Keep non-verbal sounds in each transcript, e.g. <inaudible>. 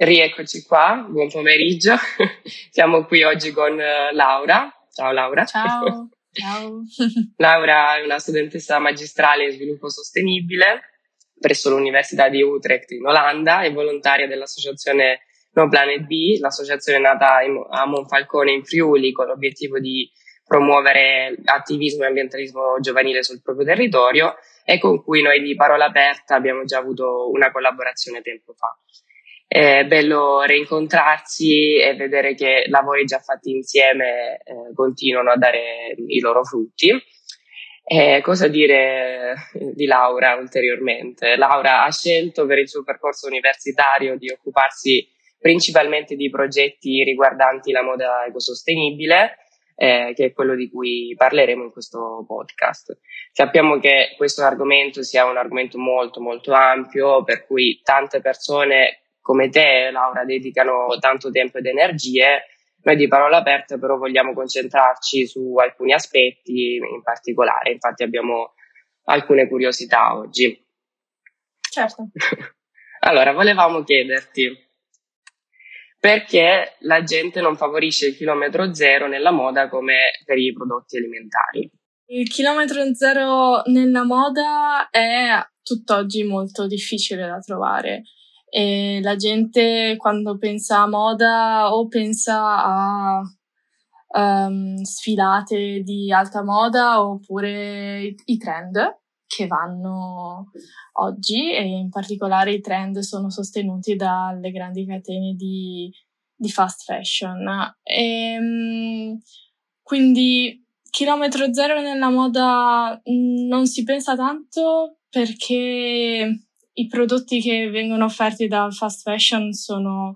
Rieccoci qua, buon pomeriggio. <laughs> Siamo qui oggi con eh, Laura. Ciao Laura. Ciao. <laughs> Ciao. Laura è una studentessa magistrale in sviluppo sostenibile presso l'Università di Utrecht in Olanda e volontaria dell'associazione No Planet B, l'associazione nata a Monfalcone in Friuli con l'obiettivo di promuovere attivismo e ambientalismo giovanile sul proprio territorio e con cui noi di Parola Aperta abbiamo già avuto una collaborazione tempo fa. È bello rincontrarsi e vedere che lavori già fatti insieme eh, continuano a dare i loro frutti. Eh, cosa dire di Laura ulteriormente? Laura ha scelto per il suo percorso universitario di occuparsi principalmente di progetti riguardanti la moda ecosostenibile, eh, che è quello di cui parleremo in questo podcast. Sappiamo che questo argomento sia un argomento molto molto ampio, per cui tante persone come te, Laura, dedicano tanto tempo ed energie. Noi di parola aperta però vogliamo concentrarci su alcuni aspetti in particolare, infatti abbiamo alcune curiosità oggi. Certo. <laughs> allora, volevamo chiederti perché la gente non favorisce il chilometro zero nella moda come per i prodotti alimentari. Il chilometro zero nella moda è tutt'oggi molto difficile da trovare e la gente quando pensa a moda o pensa a um, sfilate di alta moda oppure i, trend che vanno oggi e in particolare i trend sono sostenuti dalle grandi catene di, di fast fashion. E, ehm, quindi chilometro zero nella moda non si pensa tanto perché i prodotti che vengono offerti dal fast fashion sono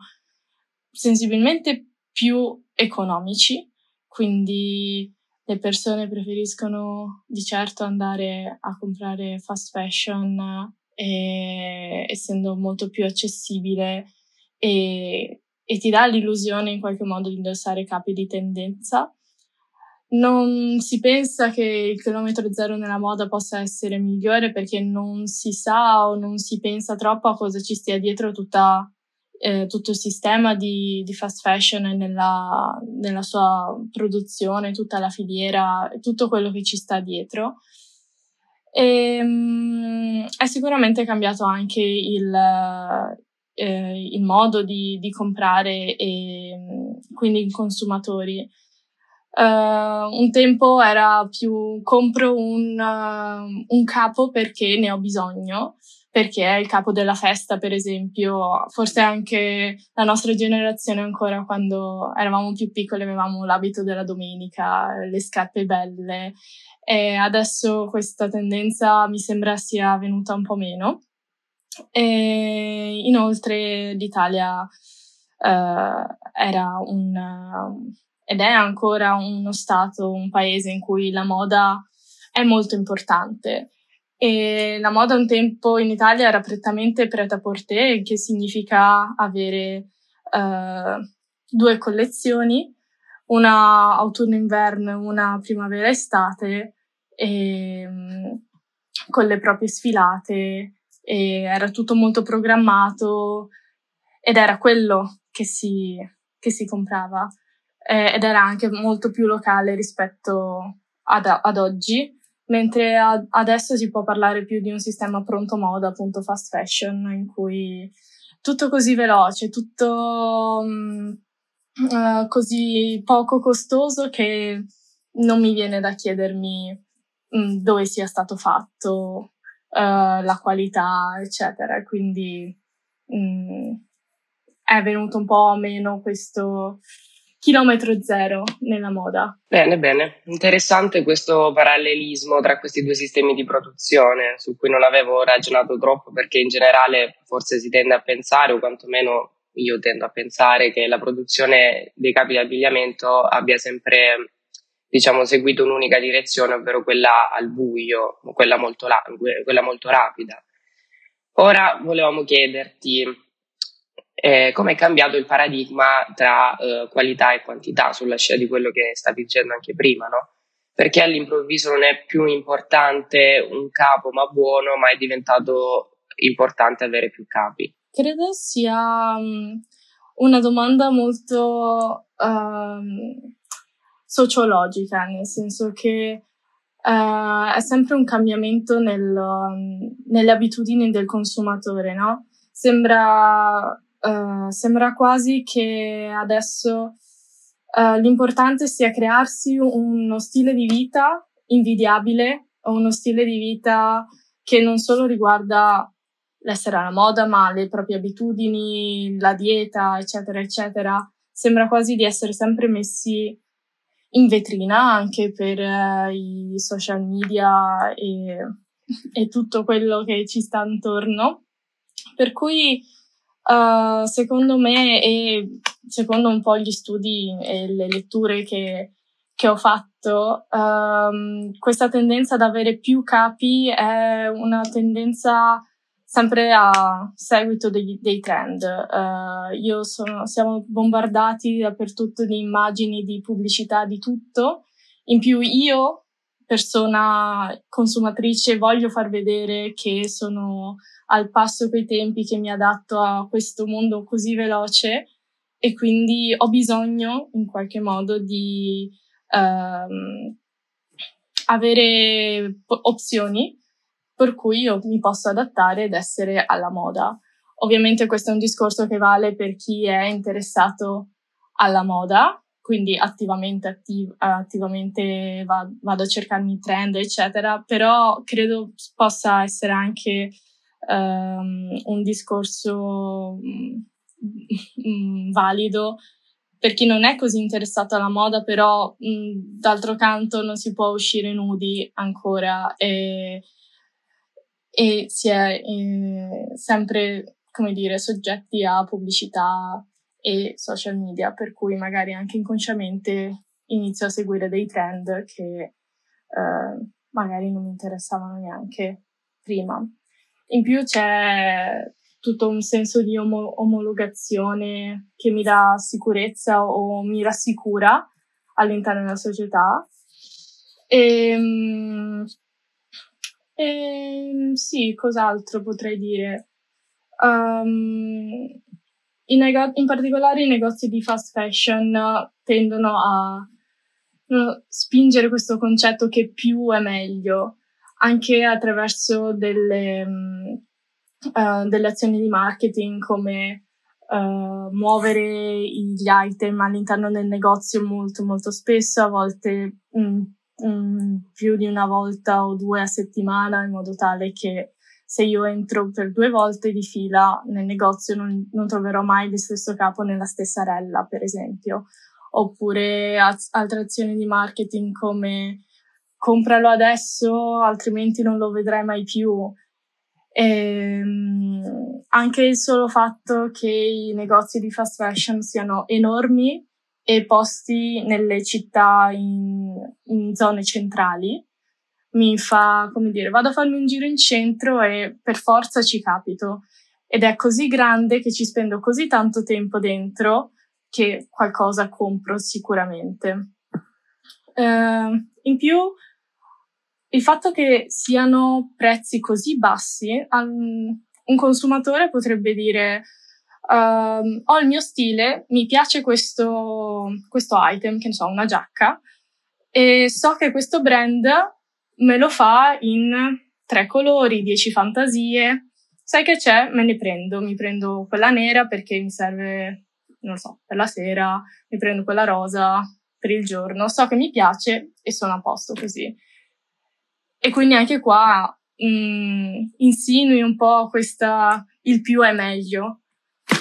sensibilmente più economici, quindi le persone preferiscono di certo andare a comprare fast fashion e, essendo molto più accessibile e, e ti dà l'illusione in qualche modo di indossare capi di tendenza non si pensa che il chilometro zero nella moda possa essere migliore perché non si sa o non si pensa troppo a cosa ci stia dietro tutta, eh, tutto il sistema di, di fast fashion nella, nella, sua produzione, tutta la filiera, tutto quello che ci sta dietro. E, um, è sicuramente cambiato anche il, eh, il modo di, di comprare e quindi i consumatori Uh, un tempo era più compro un, uh, un, capo perché ne ho bisogno, perché è il capo della festa, per esempio. Forse anche la nostra generazione ancora quando eravamo più piccoli avevamo l'abito della domenica, le scarpe belle e adesso questa tendenza mi sembra sia venuta un po' meno. E inoltre l'Italia uh, era un ed è ancora uno stato, un paese in cui la moda è molto importante. E la moda un tempo in Italia era prettamente prêt-à-porter, che significa avere uh, due collezioni, una autunno-inverno e una primavera-estate, e, um, con le proprie sfilate, era tutto molto programmato ed era quello che si, che si comprava eh, ed era anche molto più locale rispetto ad, ad oggi, mentre ad, adesso si può parlare più di un sistema pronto moda, appunto fast fashion, in cui tutto così veloce, tutto um, uh, così poco costoso che non mi viene da chiedermi um, dove sia stato fatto, uh, la qualità, eccetera. Quindi um, è venuto un po' meno questo chilometro zero nella moda. Bene, bene. Interessante questo parallelismo tra questi due sistemi di produzione, su cui non avevo ragionato troppo perché in generale forse si tende a pensare, o quantomeno io tendo a pensare, che la produzione dei capi di abbigliamento abbia sempre diciamo, seguito un'unica direzione, ovvero quella al buio, quella molto, la- quella molto rapida. Ora volevamo chiederti eh, come è cambiato il paradigma tra eh, qualità e quantità, sulla scia di quello che stavi dicendo anche prima, no? Perché all'improvviso non è più importante un capo ma buono, ma è diventato importante avere più capi. Credo sia um, una domanda molto um, sociologica, nel senso che uh, è sempre un cambiamento nel, um, nelle abitudini del consumatore, no? Sembra, uh, sembra quasi che adesso uh, l'importante sia crearsi uno stile di vita invidiabile uno stile di vita che non solo riguarda l'essere alla moda, ma le proprie abitudini, la dieta, eccetera, eccetera. Sembra quasi di essere sempre messi in vetrina anche per uh, i social media e, e, tutto quello che ci sta intorno. Per cui, uh, secondo me, e secondo un po' gli studi e le letture che, che ho fatto, um, questa tendenza ad avere più capi è una tendenza sempre a seguito dei, dei trend. Uh, io sono, siamo bombardati dappertutto di immagini, di pubblicità, di tutto. In più io, persona consumatrice, voglio far vedere che sono al passo coi tempi, che mi adatto a questo mondo così veloce e quindi ho bisogno in qualche modo di um, avere opzioni per cui io mi posso adattare ed essere alla moda. Ovviamente questo è un discorso che vale per chi è interessato alla moda, quindi attivamente, attiv- attivamente va- vado a cercarmi trend, eccetera, però credo possa essere anche um, un discorso um, valido. Per chi non è così interessato alla moda, però mh, d'altro canto non si può uscire nudi ancora e e si è eh, sempre, come dire, soggetti a pubblicità e social media, per cui magari anche inconsciamente inizio a seguire dei trend che eh, magari non mi interessavano neanche prima. In più c'è tutto un senso di om- omologazione che mi dà sicurezza o mi rassicura all'interno della società. E, ehm, Ehm, sì, cos'altro potrei dire? Um, nego- in, particolare i negozi di fast fashion tendono a no, spingere questo concetto che più è meglio, anche attraverso delle, uh, delle azioni di marketing come uh, muovere gli item all'interno del negozio molto molto spesso, a volte mh, um, più di una volta o due a settimana in modo tale che se io entro per due volte di fila nel negozio non, non troverò mai lo stesso capo nella stessa rella, per esempio. Oppure az- altre azioni di marketing come compralo adesso, altrimenti non lo vedrai mai più. E, ehm, anche il solo fatto che i negozi di fast fashion siano enormi e posti nelle città in, in zone centrali mi fa, come dire, vado a farmi un giro in centro e per forza ci capito. Ed è così grande che ci spendo così tanto tempo dentro che qualcosa compro sicuramente. Uh, in più, il fatto che siano prezzi così bassi, um, un consumatore potrebbe dire uh, ho il mio stile, mi piace questo, questo item, che ne so, una giacca, e so che questo brand me lo fa in tre colori, dieci fantasie. Sai che c'è? Me ne prendo. Mi prendo quella nera perché mi serve, non so, per la sera, mi prendo quella rosa per il giorno. So che mi piace e sono a posto così. E quindi anche qua mh, mm, insinui un po' questa il più è meglio.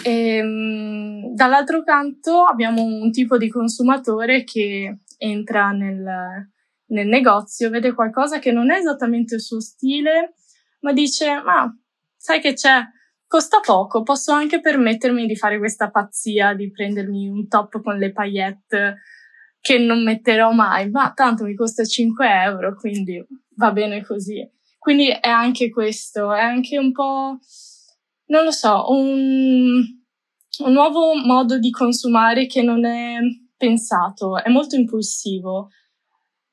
E, ehm, dall'altro canto abbiamo un tipo di consumatore che entra nel, nel negozio, vede qualcosa che non è esattamente il suo stile, ma dice, ma sai che c'è? Costa poco, posso anche permettermi di fare questa pazzia, di prendermi un top con le paillette che non metterò mai, ma tanto mi costa 5 euro, quindi va bene così. Quindi è anche questo, è anche un po' non lo so, un, un nuovo modo di consumare che non è pensato, è molto impulsivo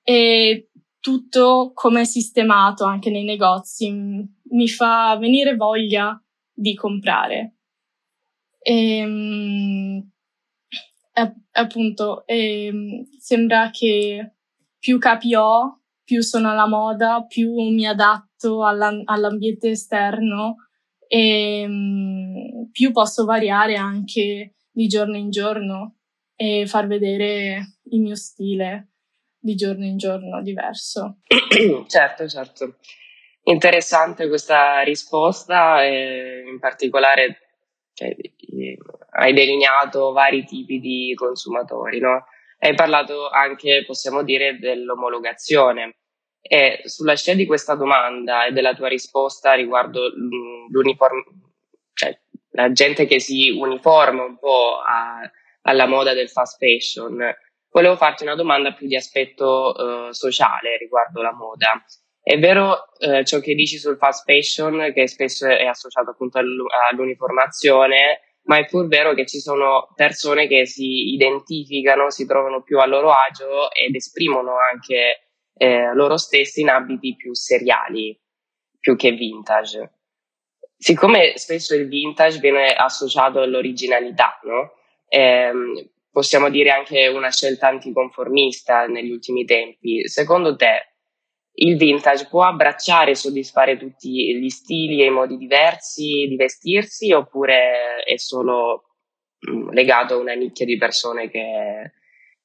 e tutto come è sistemato anche nei negozi mi fa venire voglia di comprare. E, ehm, appunto eh, sembra che più capi ho, più sono alla moda, più mi adatto alla, all'ambiente esterno e um, più posso variare anche di giorno in giorno e far vedere il mio stile di giorno in giorno diverso. <clears throat> certo, certo. Interessante questa risposta, in particolare cioè, hai delineato vari tipi di consumatori, no? Hai parlato anche, possiamo dire, dell'omologazione. E sulla scia di questa domanda e della tua risposta riguardo l'uniforme, cioè la gente che si uniforma un po' a, alla moda del fast fashion, volevo farti una domanda più di aspetto uh, sociale riguardo la moda. È vero eh, ciò che dici sul fast fashion, che spesso è associato appunto all'uniformazione, ma è pur vero che ci sono persone che si identificano, si trovano più a loro agio ed esprimono anche eh, loro stessi in abiti più seriali, più che vintage. Siccome spesso il vintage viene associato all'originalità, no? eh, possiamo dire anche una scelta anticonformista negli ultimi tempi, secondo te il vintage può abbracciare e soddisfare tutti gli stili e i modi diversi di vestirsi oppure è solo mh, legato a una nicchia di persone che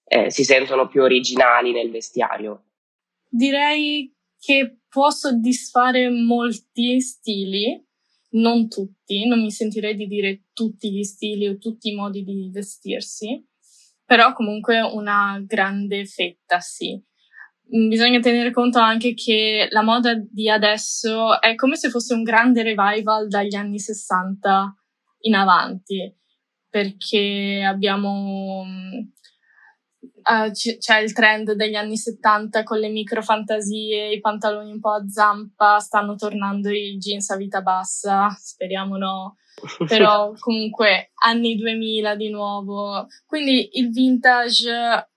eh, si sentono più originali nel vestiario? Direi che può soddisfare molti stili, non tutti, non mi sentirei di dire tutti gli stili o tutti i modi di vestirsi, però comunque una grande fetta sì. Mm, bisogna tenere conto anche che la moda di adesso è come se fosse un grande revival dagli anni 60 in avanti, perché abbiamo uh, c- c'è il trend degli anni 70 con le micro fantasie, i pantaloni un po' a zampa, stanno tornando i jeans a vita bassa, speriamo no. <laughs> Però comunque anni 2000 di nuovo. Quindi il vintage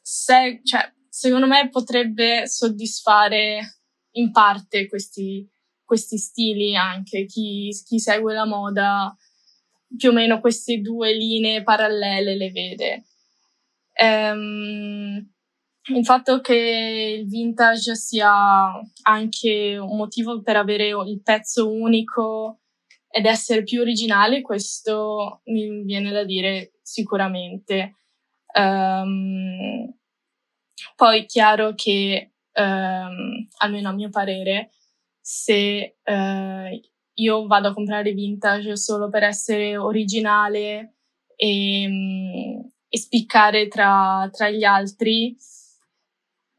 se, cioè, secondo me potrebbe soddisfare in parte questi, questi stili anche chi, chi segue la moda più o meno queste due linee parallele le vede. Um, il fatto che il vintage sia anche un motivo per avere il pezzo unico ed essere più originale, questo mi viene da dire sicuramente. Um, poi chiaro che, ehm, almeno a mio parere, se eh, io vado a comprare vintage solo per essere originale e, mm, e spiccare tra, tra, gli altri,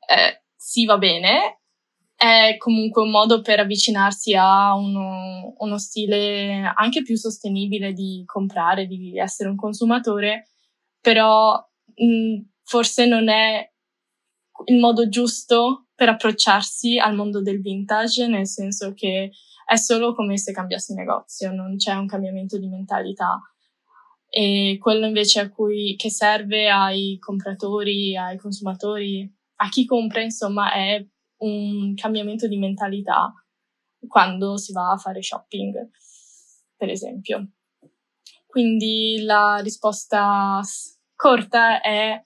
eh, sì va bene, è comunque un modo per avvicinarsi a uno, uno stile anche più sostenibile di comprare, di essere un consumatore, però mh, forse non è il modo giusto per approcciarsi al mondo del vintage, nel senso che è solo come se cambiassi negozio, non c'è un cambiamento di mentalità. E quello invece a cui, che serve ai compratori, ai consumatori, a chi compra, insomma, è un cambiamento di mentalità quando si va a fare shopping, per esempio. Quindi la risposta corta è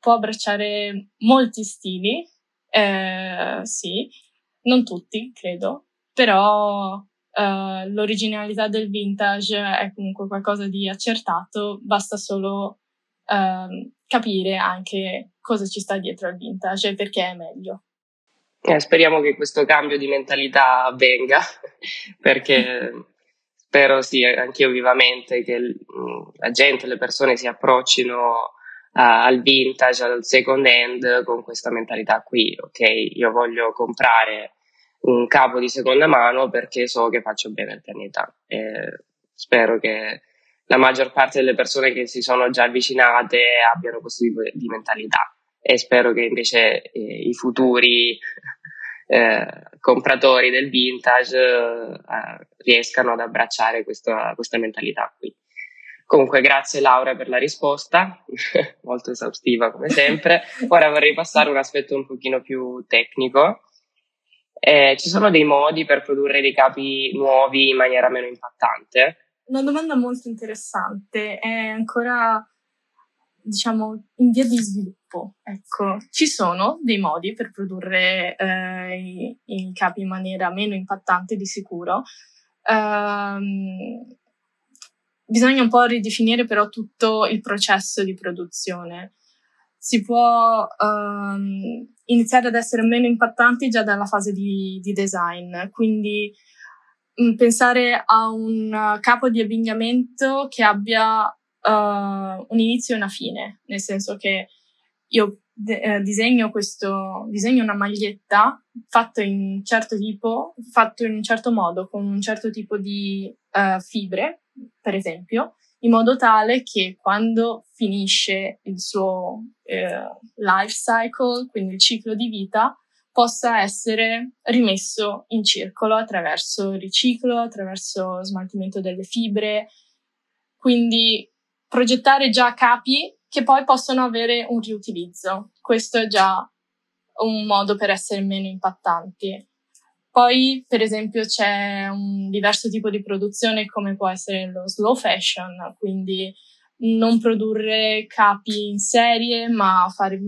può abbracciare molti stili, eh, sì, non tutti, credo, però eh, l'originalità del vintage è comunque qualcosa di accertato, basta solo eh, capire anche cosa ci sta dietro al vintage e perché è meglio. Eh, speriamo che questo cambio di mentalità avvenga, <laughs> perché spero sì, anch'io vivamente che la gente, le persone si approccino al vintage, al second hand con questa mentalità qui, ok? Io voglio comprare un capo di seconda mano perché so che faccio bene al pianeta. E spero che la maggior parte delle persone che si sono già avvicinate abbiano questo tipo di mentalità e spero che invece eh, i futuri <laughs> eh, compratori del vintage eh, riescano ad abbracciare questa, questa mentalità qui. Comunque, grazie Laura per la risposta, <laughs> molto esaustiva come sempre. Ora vorrei passare a un aspetto un pochino più tecnico. Eh, ci sono dei modi per produrre dei capi nuovi in maniera meno impattante? Una domanda molto interessante. È ancora diciamo, in via di sviluppo. Ecco, ci sono dei modi per produrre eh, i, i, capi in maniera meno impattante di sicuro. Um, bisogna un po' ridefinire però tutto il processo di produzione. Si può um, iniziare ad essere meno impattanti già dalla fase di, di design, quindi um, pensare a un capo di abbigliamento che abbia uh, un inizio e una fine, nel senso che io de- eh, disegno questo, disegno una maglietta fatta in un certo tipo, fatto in un certo modo, con un certo tipo di uh, fibre, per esempio, in modo tale che quando finisce il suo eh, life cycle, quindi il ciclo di vita, possa essere rimesso in circolo attraverso riciclo, attraverso smaltimento delle fibre. Quindi progettare già capi che poi possono avere un riutilizzo. Questo è già un modo per essere meno impattanti. Poi, per esempio, c'è un diverso tipo di produzione come può essere lo slow fashion, quindi non produrre capi in serie, ma fare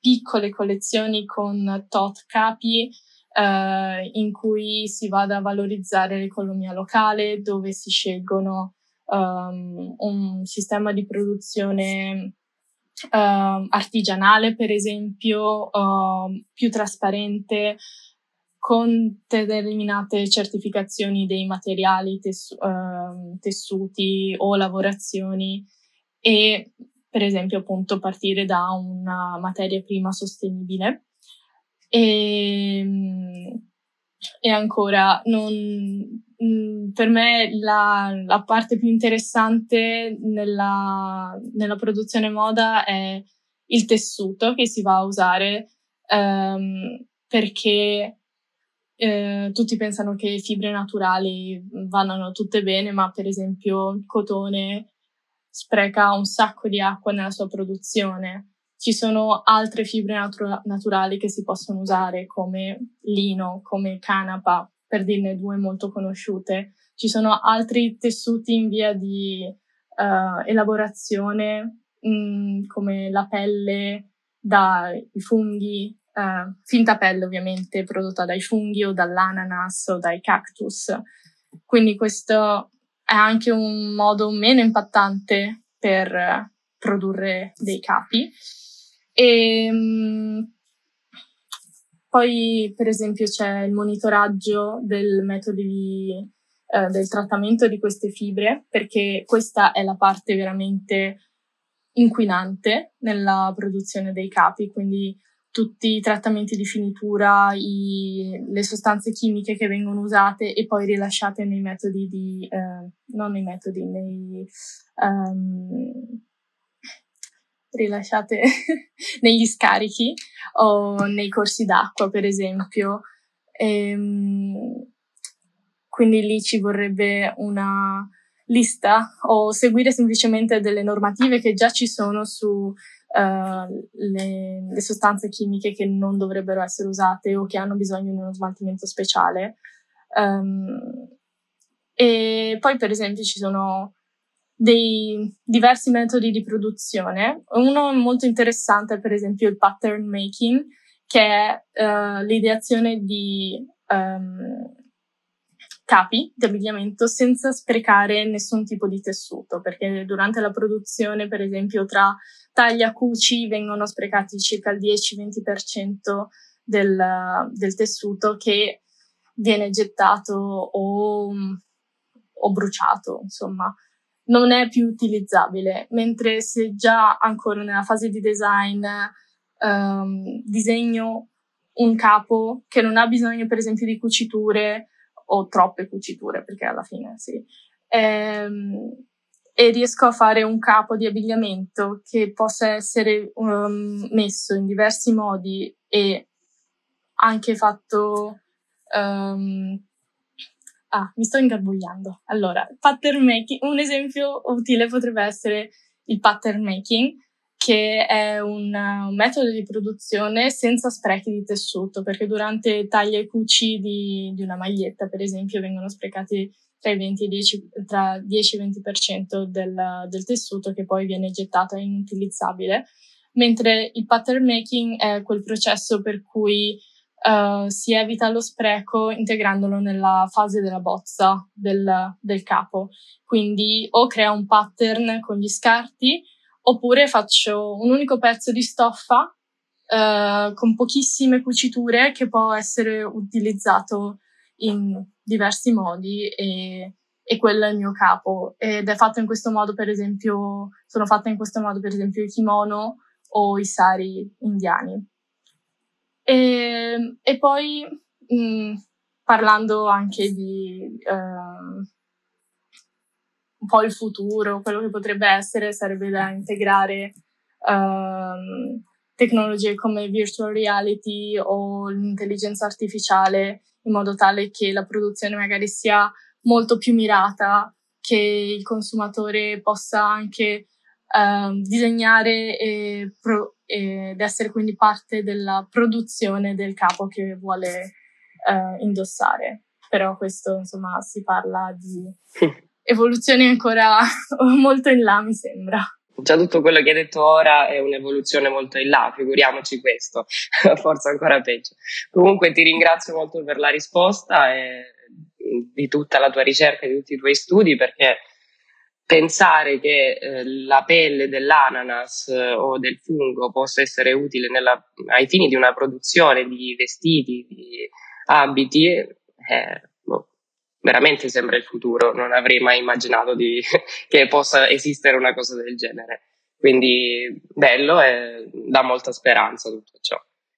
piccole collezioni con tot capi eh, in cui si vada a valorizzare l'economia locale, dove si scelgono um, un sistema di produzione artigianale, per esempio, uh, più trasparente, con determinate certificazioni dei materiali, tessu- uh, tessuti o lavorazioni e per esempio appunto partire da una materia prima sostenibile. E, e ancora, non, mm, per me la, la, parte più interessante nella, nella, produzione moda è il tessuto che si va a usare um, perché eh, tutti pensano che fibre naturali vanno tutte bene, ma per esempio il cotone spreca un sacco di acqua nella sua produzione. Ci sono altre fibre natura- naturali che si possono usare come lino, come canapa, per dirne due molto conosciute. Ci sono altri tessuti in via di uh, elaborazione mh, mm, come la pelle dai funghi, uh, finta pelle ovviamente prodotta dai funghi o dall'ananas o dai cactus. Quindi questo è anche un modo meno impattante per produrre dei capi. E, um, poi, per esempio, c'è il monitoraggio del metodo di, eh, del trattamento di queste fibre, perché questa è la parte veramente inquinante nella produzione dei capi, quindi tutti i trattamenti di finitura, i, le sostanze chimiche che vengono usate e poi rilasciate nei metodi di, eh, non nei metodi, nei, um, rilasciate <laughs> negli scarichi o nei corsi d'acqua, per esempio. E, ehm, quindi lì ci vorrebbe una lista o seguire semplicemente delle normative che già ci sono su uh, le, le, sostanze chimiche che non dovrebbero essere usate o che hanno bisogno di uno smaltimento speciale. Um, e poi, per esempio, ci sono dei diversi metodi di produzione. Uno molto interessante è, per esempio, il pattern making, che è uh, l'ideazione di um, capi di abbigliamento senza sprecare nessun tipo di tessuto, perché durante la produzione, per esempio, tra taglia cuci vengono sprecati circa il 10-20% del, del tessuto che viene gettato o, o bruciato, insomma, non è più utilizzabile, mentre se già ancora nella fase di design um, disegno un capo che non ha bisogno per esempio di cuciture o troppe cuciture, perché alla fine sì. Ehm, e riesco a fare un capo di abbigliamento che possa essere um, messo in diversi modi e anche fatto. Um, ah, mi sto ingarbugliando. Allora, pattern making, un esempio utile potrebbe essere il pattern making, che è un, metodo di produzione senza sprechi di tessuto, perché durante taglia e cuci di, di, una maglietta, per esempio, vengono sprecati tra, 20 e 10, tra 10 e 20% del, del tessuto che poi viene gettato e inutilizzabile, mentre il pattern making è quel processo per cui uh, si evita lo spreco integrandolo nella fase della bozza del, del capo. Quindi o crea un pattern con gli scarti oppure faccio un unico pezzo di stoffa uh, con pochissime cuciture che può essere utilizzato in diversi modi e, e quello è il mio capo ed è fatto in questo modo per esempio sono fatte in questo modo per esempio i kimono o i sari indiani e, e poi mh, parlando anche di uh, un po' il futuro quello che potrebbe essere sarebbe da integrare uh, tecnologie come virtual reality o l'intelligenza artificiale in modo tale che la produzione magari sia molto più mirata, che il consumatore possa anche uh, disegnare e pro- ed essere quindi parte della produzione del capo che vuole uh, indossare. Però questo, insomma, si parla di <laughs> evoluzioni ancora <laughs> molto in là, mi sembra già tutto quello che hai detto ora è un'evoluzione molto in là, figuriamoci questo, <laughs> forse ancora peggio. Comunque ti ringrazio molto per la risposta e di tutta la tua ricerca, di tutti i tuoi studi, perché pensare che eh, la pelle dell'ananas eh, o del fungo possa essere utile nella, ai fini di una produzione di vestiti, di abiti, eh, veramente sembra il futuro, non avrei mai immaginato di, <laughs> che possa esistere una cosa del genere. Quindi bello e dà molta speranza tutto ciò.